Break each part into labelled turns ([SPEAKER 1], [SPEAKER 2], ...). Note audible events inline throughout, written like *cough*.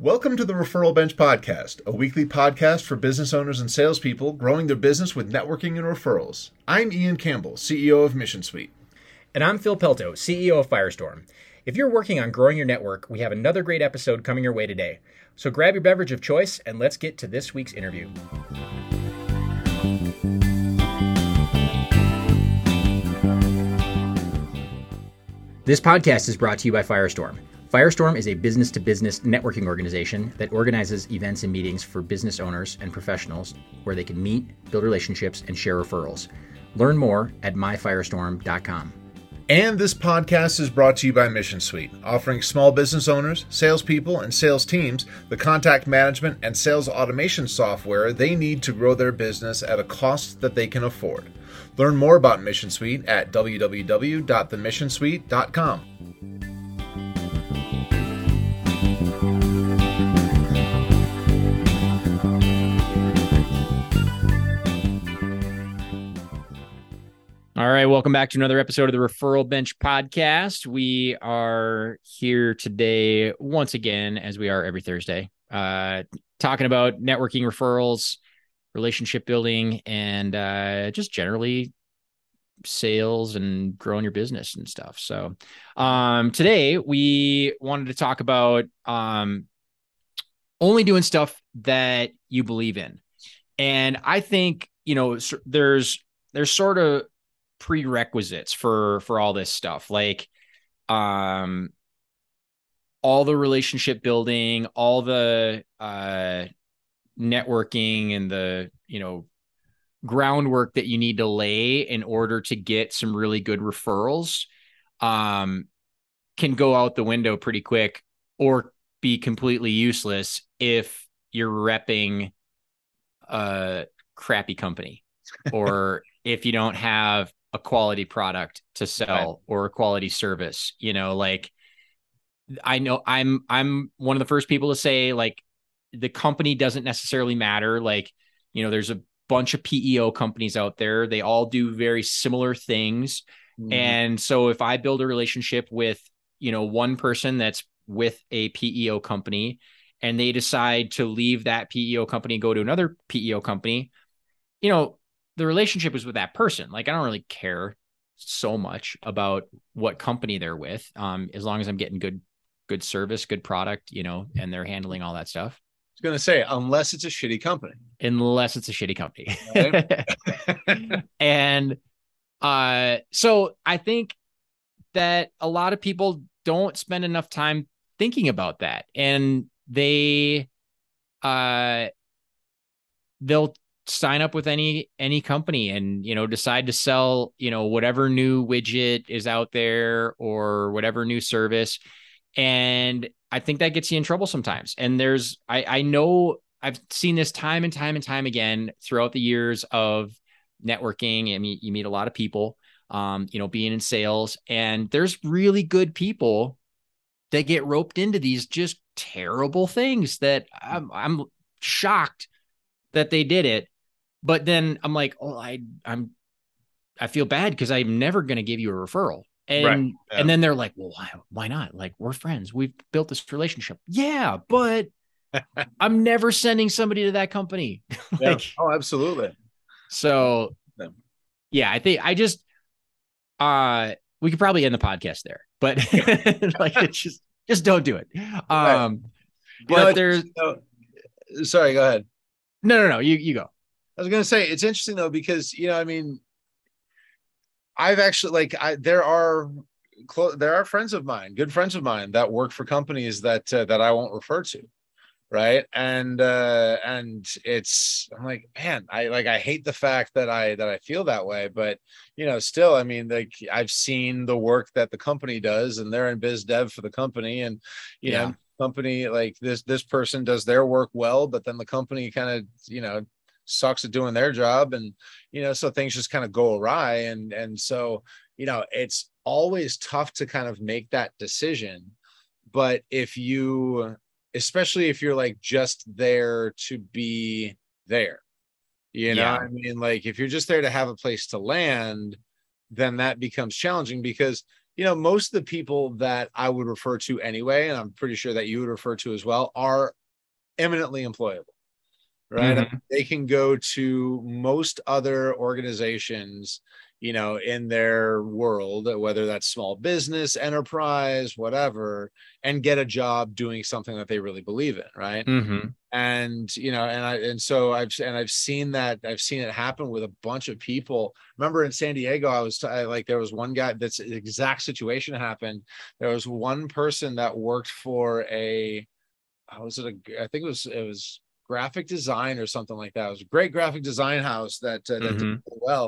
[SPEAKER 1] Welcome to the Referral Bench Podcast, a weekly podcast for business owners and salespeople growing their business with networking and referrals. I'm Ian Campbell, CEO of Mission Suite.
[SPEAKER 2] And I'm Phil Pelto, CEO of Firestorm. If you're working on growing your network, we have another great episode coming your way today. So grab your beverage of choice and let's get to this week's interview. This podcast is brought to you by Firestorm. Firestorm is a business to business networking organization that organizes events and meetings for business owners and professionals where they can meet, build relationships, and share referrals. Learn more at myfirestorm.com.
[SPEAKER 1] And this podcast is brought to you by Mission Suite, offering small business owners, salespeople, and sales teams the contact management and sales automation software they need to grow their business at a cost that they can afford. Learn more about Mission Suite at www.themissionsuite.com.
[SPEAKER 2] All right, welcome back to another episode of the Referral Bench podcast. We are here today once again, as we are every Thursday, uh, talking about networking referrals, relationship building, and uh, just generally sales and growing your business and stuff. So, um, today we wanted to talk about um, only doing stuff that you believe in, and I think you know there's there's sort of prerequisites for for all this stuff. Like um all the relationship building all the uh networking and the you know groundwork that you need to lay in order to get some really good referrals um can go out the window pretty quick or be completely useless if you're repping a crappy company *laughs* or if you don't have a quality product to sell right. or a quality service you know like i know i'm i'm one of the first people to say like the company doesn't necessarily matter like you know there's a bunch of peo companies out there they all do very similar things mm. and so if i build a relationship with you know one person that's with a peo company and they decide to leave that peo company and go to another peo company you know the relationship is with that person. Like I don't really care so much about what company they're with, um, as long as I'm getting good good service, good product, you know, and they're handling all that stuff.
[SPEAKER 1] I was gonna say, unless it's a shitty company.
[SPEAKER 2] Unless it's a shitty company. Right? *laughs* *laughs* and uh so I think that a lot of people don't spend enough time thinking about that. And they uh they'll sign up with any any company and you know decide to sell you know whatever new widget is out there or whatever new service. And i think that gets you in trouble sometimes. And there's i i know i've seen this time and time and time again throughout the years of networking. I mean you meet a lot of people um you know being in sales. And there's really good people that get roped into these just terrible things that i'm i'm shocked that they did it but then I'm like, oh, I I'm I feel bad because I'm never going to give you a referral. And right. yeah. and then they're like, well, why why not? Like we're friends. We've built this relationship. Yeah, but *laughs* I'm never sending somebody to that company. *laughs*
[SPEAKER 1] like, yeah. Oh, absolutely.
[SPEAKER 2] So yeah. yeah, I think I just uh we could probably end the podcast there, but *laughs* like it's just just don't do it. Um but know, there's
[SPEAKER 1] sorry, go ahead.
[SPEAKER 2] No, no, no, you you go.
[SPEAKER 1] I was gonna say it's interesting though because you know I mean I've actually like I there are there are friends of mine, good friends of mine that work for companies that uh, that I won't refer to, right? And uh, and it's I'm like man, I like I hate the fact that I that I feel that way, but you know still I mean like I've seen the work that the company does, and they're in biz dev for the company, and you yeah. know company like this this person does their work well, but then the company kind of you know sucks at doing their job and you know so things just kind of go awry. And and so you know it's always tough to kind of make that decision. But if you especially if you're like just there to be there you know yeah. i mean? Like if you're just there to have a place to land then that becomes challenging because you know, most of the people that I would refer to anyway, and I'm pretty sure that you would refer to as well, are eminently employable right?
[SPEAKER 2] Mhm.
[SPEAKER 1] They can go to most other organizations, you know, in their world, whether that's small business, enterprise, whatever, and get a job doing something that they really believe in, right?
[SPEAKER 2] Mhm.
[SPEAKER 1] and you know and i and so i've and i've seen that i've seen it happen with a bunch of people remember in san diego i was I, like there was one guy that's the exact situation happened there was one person that worked for a how was it a i think it was it was graphic design or something like that it was a great graphic design house that uh, that did
[SPEAKER 2] Mhm.
[SPEAKER 1] really well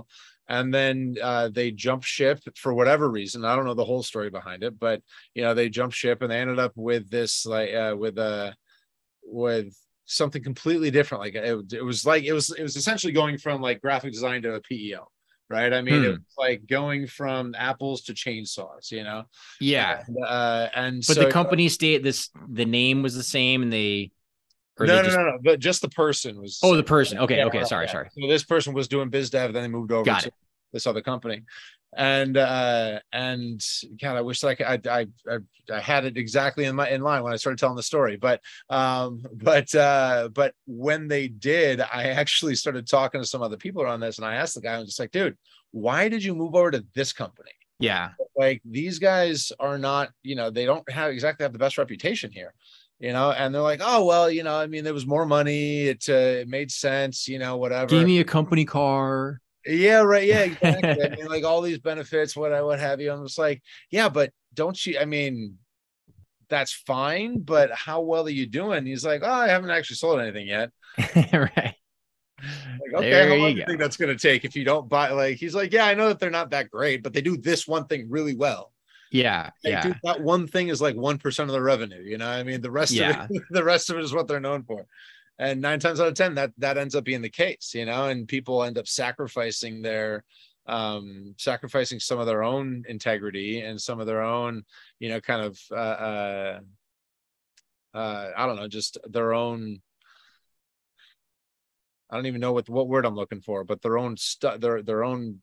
[SPEAKER 1] and then uh, they jumped ship for whatever reason i don't know the whole story behind it but you know they jumped ship and they ended up with this like uh, with a with something completely different. Like it, it was like it was it was essentially going from like graphic design to a PEO, right? I mean, it
[SPEAKER 2] Hmm.
[SPEAKER 1] was like going from apples to chainsaws, you know.
[SPEAKER 2] Yeah.
[SPEAKER 1] And, uh, and
[SPEAKER 2] But
[SPEAKER 1] so,
[SPEAKER 2] the company stayed this the name was the same and they or
[SPEAKER 1] No, no,
[SPEAKER 2] just-
[SPEAKER 1] no, no. But just the person was.
[SPEAKER 2] Oh, the person. Okay,
[SPEAKER 1] Yeah,
[SPEAKER 2] okay, sorry,
[SPEAKER 1] yeah.
[SPEAKER 2] sorry.
[SPEAKER 1] So this person was doing biz dev, then they moved over
[SPEAKER 2] Got
[SPEAKER 1] to
[SPEAKER 2] it.
[SPEAKER 1] this other company. And uh and God, I wish like I I I, I had it exactly in my in line when I started telling the story. But um, *laughs* but uh, but when they did, I actually started talking to some other people around this, and I asked the guy, I was just like, dude, why did you move over to this company?
[SPEAKER 2] Yeah.
[SPEAKER 1] like these guys are not you know they don't have exactly have the best reputation here you know and they're like oh well you know i mean there was more money it uh, it made sense you know whatever.
[SPEAKER 2] Give me a company car.
[SPEAKER 1] yeah right yeah *laughs* exactly i mean like all these benefits what i what have you i'm just like yeah but don't you i mean that's fine but how well are you doing? He's like oh i haven't actually sold anything yet. *laughs*
[SPEAKER 2] Right.
[SPEAKER 1] like okay
[SPEAKER 2] There
[SPEAKER 1] how long do you think that's going to take if you don't buy like he's like yeah i know that they're not that great but they do this one thing really well
[SPEAKER 2] Yeah.
[SPEAKER 1] Like,
[SPEAKER 2] Yeah.
[SPEAKER 1] dude, that one thing is like one percent of the revenue. You know, what I mean, the rest
[SPEAKER 2] Yeah.
[SPEAKER 1] of it, *laughs* the rest of it is what they're known for. And nine times out of ten, that that ends up being the case. You know, and people end up sacrificing their, um, sacrificing some of their own integrity and some of their own, you know, kind of, uh, uh, uh I don't know, just their own. I don't even know what what word I'm looking for, but their own stuff, their their own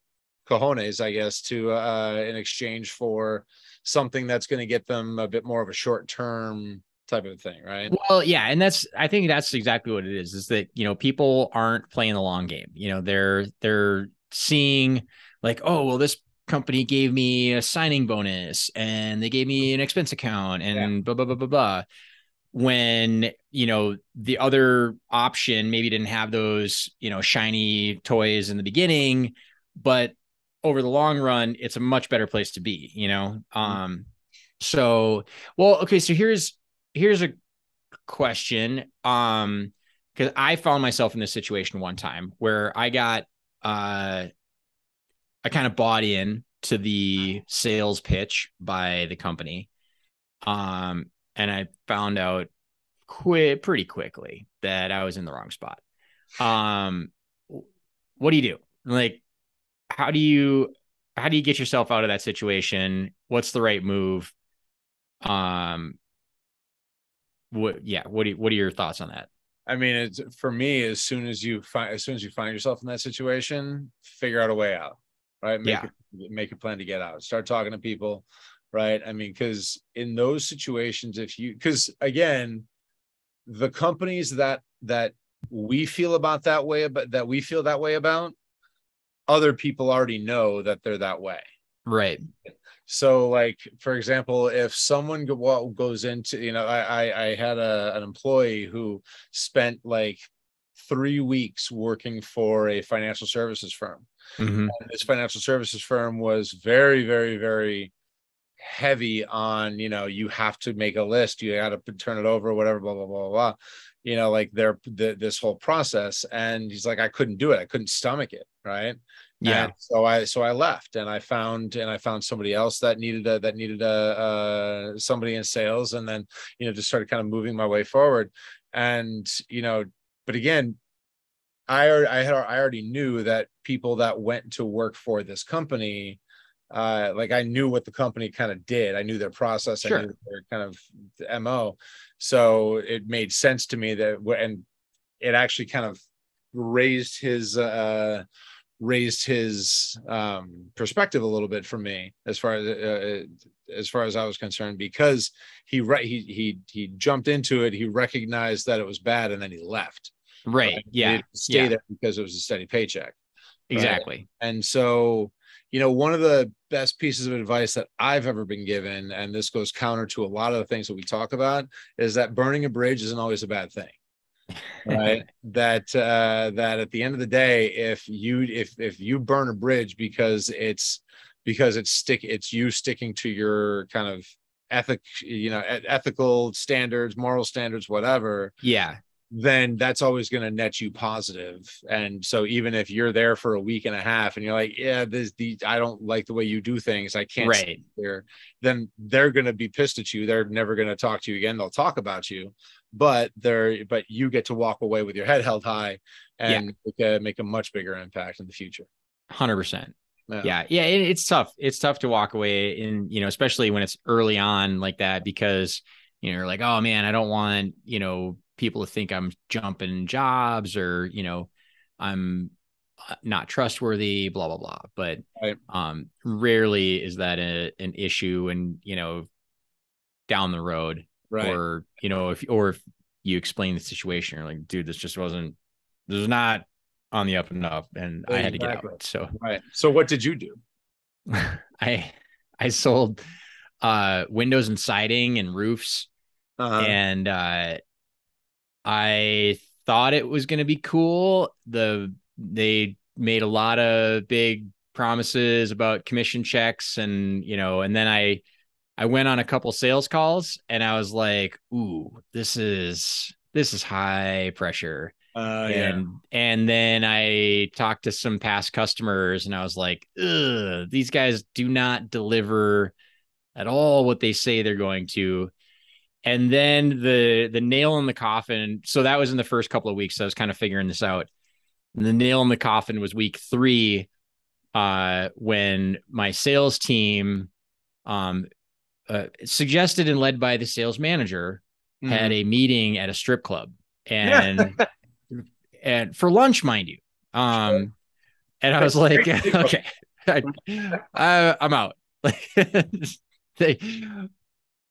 [SPEAKER 1] cojones, I guess, to uh in exchange for something that's going to get them a bit more of a short term type of thing, right?
[SPEAKER 2] Well, yeah, and that's I think that's exactly what it is. Is that you know people aren't playing the long game. You know they're they're seeing like oh well this company gave me a signing bonus and they gave me an expense account and blah blah blah blah blah. When you know the other option maybe didn't have those you know shiny toys in the beginning, but over the long run it's a much better place to be. You know, um, so well okay. So here's here's a question um because i found myself in this situation one time where i got uh i kind of bought in to the sales pitch by the company um and i found out quit pretty quickly that i was in the wrong spot um what do you do like how do you how do you get yourself out of that situation what's the right move um what yeah what do you, what are your thoughts on that
[SPEAKER 1] I mean, it's for me, as soon as you find as soon as you find yourself in that situation, figure out a way out, right? Make
[SPEAKER 2] Yeah.
[SPEAKER 1] it, make a plan to get out. Start talking to people, right? I mean, because in those situations, if you because again, the companies that that we feel about that way about that we feel that way about, other people already know that they're that way.
[SPEAKER 2] right
[SPEAKER 1] So, like for example, if someone goes into, you know, I I, I had a, an employee who spent like three weeks working for a financial services firm.
[SPEAKER 2] Mhm.
[SPEAKER 1] And this financial services firm was very, very, very heavy on, you know, you have to make a list, you got to turn it over, whatever, blah blah blah blah. You know, like their the, this whole process, and he's like, I couldn't do it, I couldn't stomach it, right?
[SPEAKER 2] yeah.
[SPEAKER 1] And so I so I left and I found and I found somebody else that needed a that needed a uh somebody in sales and then you know just started kind of moving my way forward. And you know but again I I had I already knew that people that went to work for this company uh like I knew what the company kind of did I knew their process
[SPEAKER 2] Sure.
[SPEAKER 1] I knew their kind of mo so it made sense to me that and it actually kind of raised his uh raised his um, perspective a little bit for me as far as uh, as far as I was concerned because he re- he he he jumped into it. He recognized that it was bad, and then he left.
[SPEAKER 2] Right. right? Yeah.
[SPEAKER 1] stay
[SPEAKER 2] yeah.
[SPEAKER 1] there because it was a steady paycheck.
[SPEAKER 2] Exactly.
[SPEAKER 1] Right? And so, you know, one of the best pieces of advice that I've ever been given, and this goes counter to a lot of the things that we talk about, is that burning a bridge isn't always a bad thing right? *laughs* That uh that at the end of the day if you if if you burn a bridge because it's because it's stick it's you sticking to your kind of ethic you know ethical standards moral standards whatever
[SPEAKER 2] yeah
[SPEAKER 1] then that's always going to net you positive. And so even if you're there for a week and a half and you're like yeah this the i don't like the way you do things i can't
[SPEAKER 2] right.
[SPEAKER 1] there then they're going to be pissed at you. They're never going to talk to you again. They'll talk about you but they're but you get to walk away with your head held high and yeah. make, a, make a much bigger impact in the future.
[SPEAKER 2] 100% yeah. yeah, yeah, it, it's tough. It's tough to walk away in, you know, especially when it's early on like that, because you know, you're like, oh man, I don't want, you know, people to think I'm jumping jobs or, you know, I'm uh, not trustworthy, blah, blah, blah. But right. um, rarely is that a, an issue. And, you know, down the road,
[SPEAKER 1] right.
[SPEAKER 2] or, you know, if, or if you explain the situation, you're like, dude, this just wasn't, this was not on the up and up. And exactly. I had to get out. So,
[SPEAKER 1] right. So what did you do? *laughs*
[SPEAKER 2] I, I sold uh windows and siding and roofs uh-huh. and uh I thought it was going to be cool. The they made a lot of big promises about commission checks and you know and then I I went on a couple sales calls and I was like, "Ooh, this is this is high pressure."
[SPEAKER 1] Uh,
[SPEAKER 2] and
[SPEAKER 1] yeah.
[SPEAKER 2] and then I talked to some past customers and I was like, these guys do not deliver at all what they say they're going to and then the the nail in the coffin so that was in the first couple of weeks so i was kind of figuring this out. And the nail in the coffin was week three uh when my sales team um uh, suggested and led by the sales manager mm-hmm. had a meeting at a strip club. And and for lunch mind you. Um sure. and i was like *laughs* okay I, i'm out. *laughs* They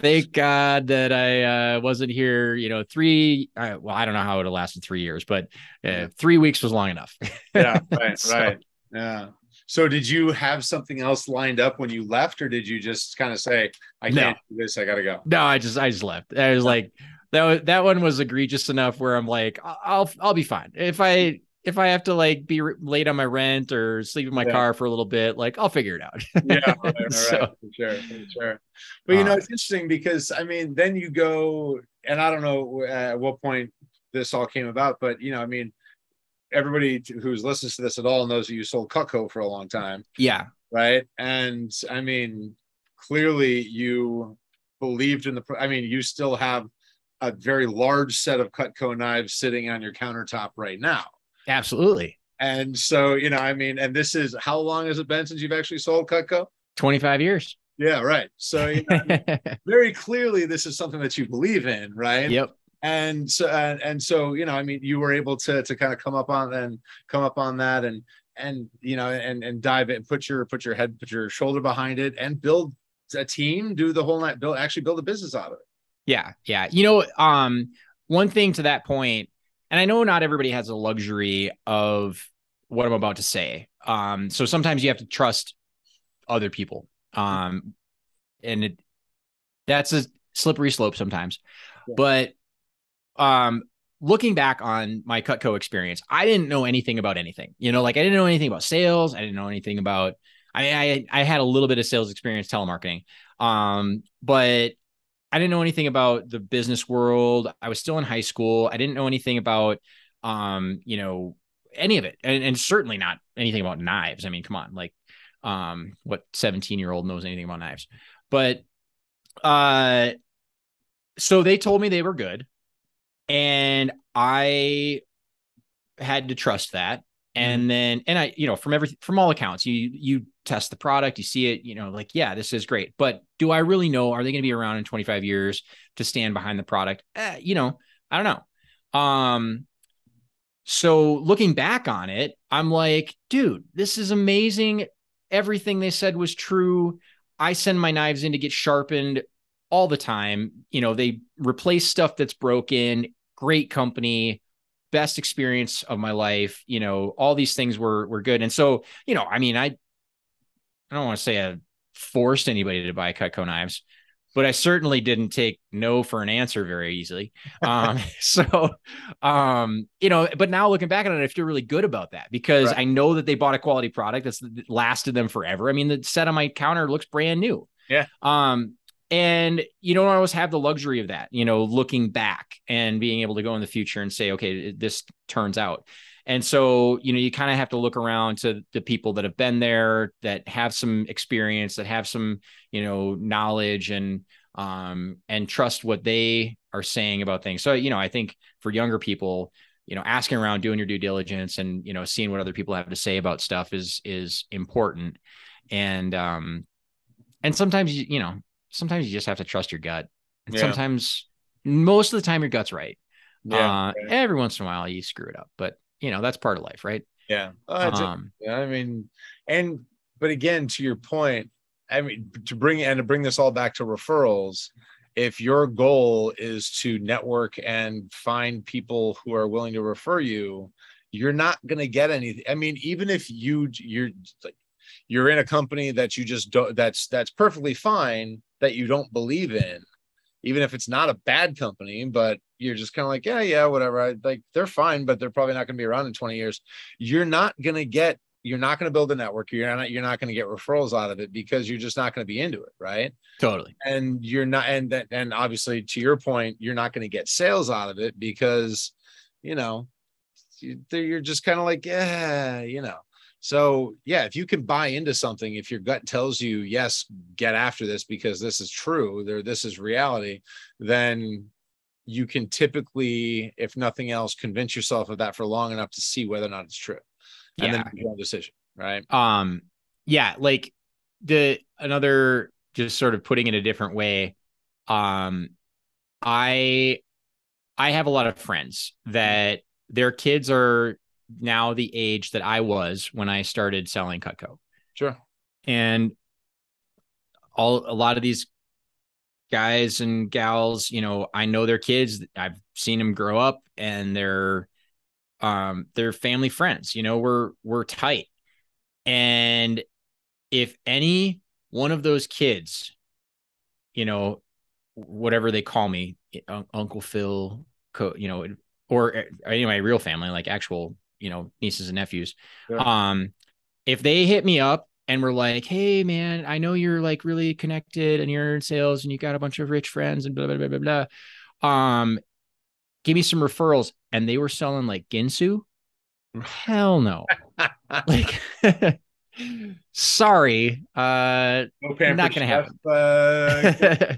[SPEAKER 2] thank God that I uh, wasn't here. You know, three. Uh, well, I don't know how it lasted three years, but uh, three weeks was long enough.
[SPEAKER 1] yeah, right, *laughs* so, right. Yeah. So, did you have something else lined up when you left, or did you just kind of say, "I can't no. do this. I got to go"?
[SPEAKER 2] No, I just, I just left. I was like, that that one was egregious enough where I'm like, I'll, I'll be fine if I if I have to like be re- late on my rent or sleep in my yeah. car for a little bit, like I'll figure it out.
[SPEAKER 1] yeah, *laughs* right, right, so, for sure, for sure. But you know, uh, it's interesting because I mean, then you go, and I don't know at what point this all came about, but you know, I mean, everybody who's listens to this at all knows that you sold Cutco for a long time.
[SPEAKER 2] Yeah.
[SPEAKER 1] Right. And I mean, clearly you believed in the. I mean, you still have a very large set of Cutco knives sitting on your countertop right now.
[SPEAKER 2] Absolutely.
[SPEAKER 1] And so, you know, I mean, and this is how long has it been since you've actually sold Cutco?
[SPEAKER 2] 25 years.
[SPEAKER 1] Yeah, right. So, you know, *laughs* very clearly, this is something that you believe in, right?
[SPEAKER 2] Yep.
[SPEAKER 1] And so, and, and so, you know, I mean, you were able to to kind of come up on and come up on that, and and you know, and and dive in, put your put your head, put your shoulder behind it, and build a team, do the whole night, build actually build a business out of it.
[SPEAKER 2] Yeah, yeah. You know, um, one thing to that point and I know not everybody has the luxury of what I'm about to say. Um, so sometimes you have to trust other people. Um, and it that's a slippery slope sometimes. Yeah. But um looking back on my Cutco experience, I didn't know anything about anything. You know, like I didn't know anything about sales. I didn't know anything about I I I had a little bit of sales experience telemarketing. Um, but I didn't know anything about the business world. I was still in high school. I didn't know anything about, um, you know, any of it, and, and certainly not anything about knives. I mean, come on, like, um, what seventeen year old knows anything about knives? But, uh, so they told me they were good, and I had to trust that. And mm-hmm. then, and I, you know, from every from all accounts, you you test the product, you see it, you know, like, yeah, this is great. But do I really know? Are they going to be around in 25 years to stand behind the product? Eh, you know, I don't know. Um, so looking back on it, I'm like, dude, this is amazing. Everything they said was true. I send my knives in to get sharpened all the time. You know, they replace stuff that's broken. Great company, best experience of my life. You know, all these things were were good. And so, you know, I mean, I I don't want to say I forced anybody to buy Cutco knives, but I certainly didn't take no for an answer very easily. Um, *laughs* *laughs* so, um, you know, but now looking back on it, I feel really good about that because right. I know that they bought a quality product that's lasted them forever. I mean, the set on my counter looks brand new.
[SPEAKER 1] Yeah.
[SPEAKER 2] Um, and you don't always have the luxury of that, you know, looking back and being able to go in the future and say, okay, this turns out. And so, you know, you kind of have to look around to the people that have been there, that have some experience, that have some, you know, knowledge and um and trust what they are saying about things. So, you know, I think for younger people, you know, asking around, doing your due diligence and, you know, seeing what other people have to say about stuff is is important. And um and sometimes you, you know, sometimes you just have to trust your gut. And yeah. sometimes most of the time your gut's right. Yeah, uh, right. every once in a while you screw it up, but you know that's part of life right?
[SPEAKER 1] Yeah. Oh, um, i mean and but again to your point i mean to bring and to bring this all back to referrals if your goal is to network and find people who are willing to refer you you're not going to get anything i mean even if you you're you're in a company that you just don't that's that's perfectly fine that you don't believe in even if it's not a bad company, but you're just kind of like, yeah, yeah, whatever. I like they're fine, but they're probably not going to be around in 20 years. You're not going to get, you're not going to build a network. You're not, you're not going to get referrals out of it because you're just not going to be into it, right?
[SPEAKER 2] Totally.
[SPEAKER 1] And you're not, and that, and obviously to your point, you're not going to get sales out of it because, you know, you're just kind of like, yeah, you know. So, yeah, if you can buy into something, if your gut tells you, yes, get after this because this is true, there, this is reality, then you can typically, if nothing else, convince yourself of that for long enough to see whether or not it's true. And yeah. then make your own decision, right?
[SPEAKER 2] Um, yeah, like the another just sort of putting it a different way. Um, I I have a lot of friends that their kids are now the age that I was when I started selling Cutco.
[SPEAKER 1] Sure.
[SPEAKER 2] And all a lot of these guys and gals, you know, I know their kids. I've seen them grow up and they're um they're family friends, you know, we're we're tight. And if any one of those kids, you know, whatever they call me, Uncle Phil, you know, or anyway, real family, like actual you know nieces and nephews. Yeah. um if they hit me up and we're like hey man i know you're like really connected and you're in sales and you got a bunch of rich friends and blah blah blah blah blah um give me some referrals. And they were selling like ginsu? Hell no. *laughs* Like *laughs* sorry uh no not gonna happen. uh...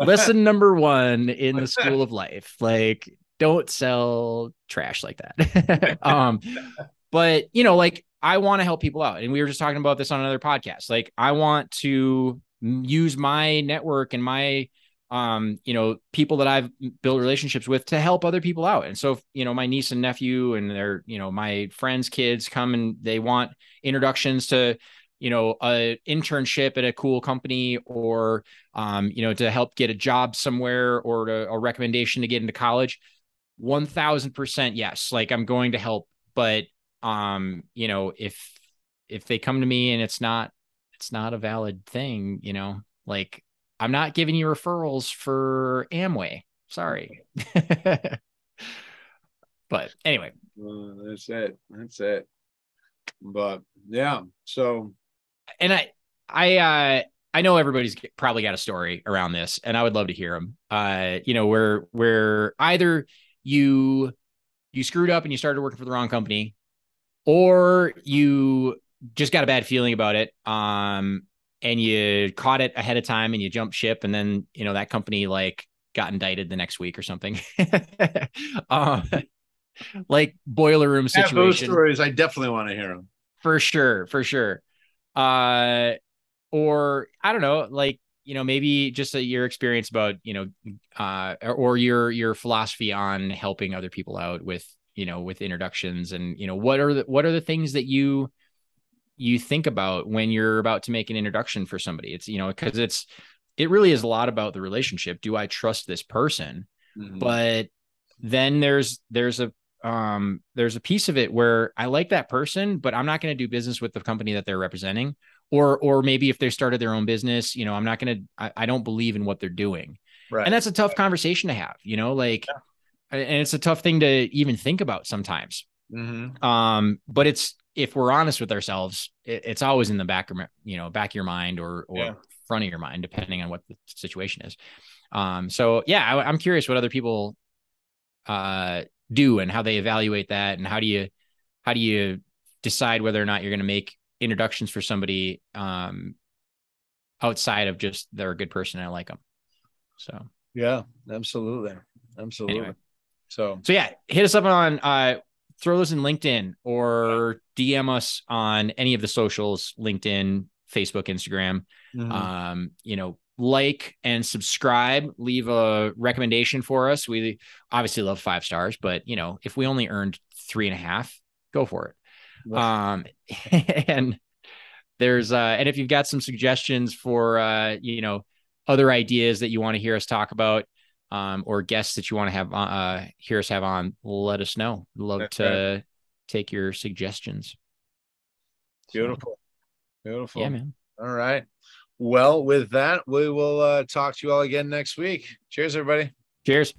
[SPEAKER 2] *laughs* lesson number one in the school of life. Like don't sell trash like that. *laughs* um, but you know, like I want to help people out, and we were just talking about this on another podcast. Like I want to use my network and my um, you know, people that I've built relationships with to help other people out. And so, if, you know, my niece and nephew and their, you know, my friends' kids come and they want introductions to, you know, a internship at a cool company or, um, you know, to help get a job somewhere or to, a recommendation to get into college. 1000% yes like i'm going to help but um you know if if they come to me and it's not it's not a valid thing you know like i'm not giving you referrals for amway. Sorry. *laughs* But anyway.
[SPEAKER 1] That's it. That's it. But yeah so.
[SPEAKER 2] And i i uh I know everybody's probably got a story around this, and I would love to hear them. Uh, you know, where where either you you screwed up and you started working for the wrong company or you just got a bad feeling about it um and you caught it ahead of time and you jumped ship and then you know that company like got indicted the next week or something. *laughs* Um like boiler room situation yeah, those
[SPEAKER 1] stories i definitely want to hear them
[SPEAKER 2] for sure for sure. Uh or i don't know like you know maybe just a, your experience about you know uh or your your philosophy on helping other people out with you know, with introductions and, you know, what are the, what are the things that you, you think about when you're about to make an introduction for somebody? It's, you know, cause it's, it really is a lot about the relationship. Do I trust this person? Mm-hmm. But then there's, there's a, um, there's a piece of it where I like that person, but I'm not going to do business with the company that they're representing. Or, or maybe if they started their own business, you know, I'm not to, I, I don't believe in what they're doing. Right. And that's a tough conversation to have, you know, like, yeah and it's a tough thing to even think about sometimes. Mm-hmm. Um, but it's if we're honest with ourselves, it, it's always in the back of you know back of your mind or or yeah. front of your mind, depending on what the situation is. Um, so yeah, I, I'm curious what other people uh do and how they evaluate that, and how do you how do you decide whether or not you're going to make introductions for somebody um outside of just they're a good person and I like them. So
[SPEAKER 1] yeah, absolutely, absolutely. Anyway. So
[SPEAKER 2] so yeah, hit us up on uh throw those in LinkedIn or DM us on any of the socials, LinkedIn, Facebook, Instagram. Mm-hmm. Um, you know, like and subscribe, leave a recommendation for us. We obviously love five stars, but you know, if we only earned three and a half, go for it. Um, *laughs* and there's uh, and if you've got some suggestions for uh, you know, other ideas that you want to hear us talk about, um, or guests that you want to have uh, hear us have on, let us know. Love That's to right. take your suggestions.
[SPEAKER 1] Beautiful. So, Beautiful.
[SPEAKER 2] Yeah, man.
[SPEAKER 1] All right. Well, with that, we will uh, talk to you all again next week. Cheers, everybody.
[SPEAKER 2] Cheers.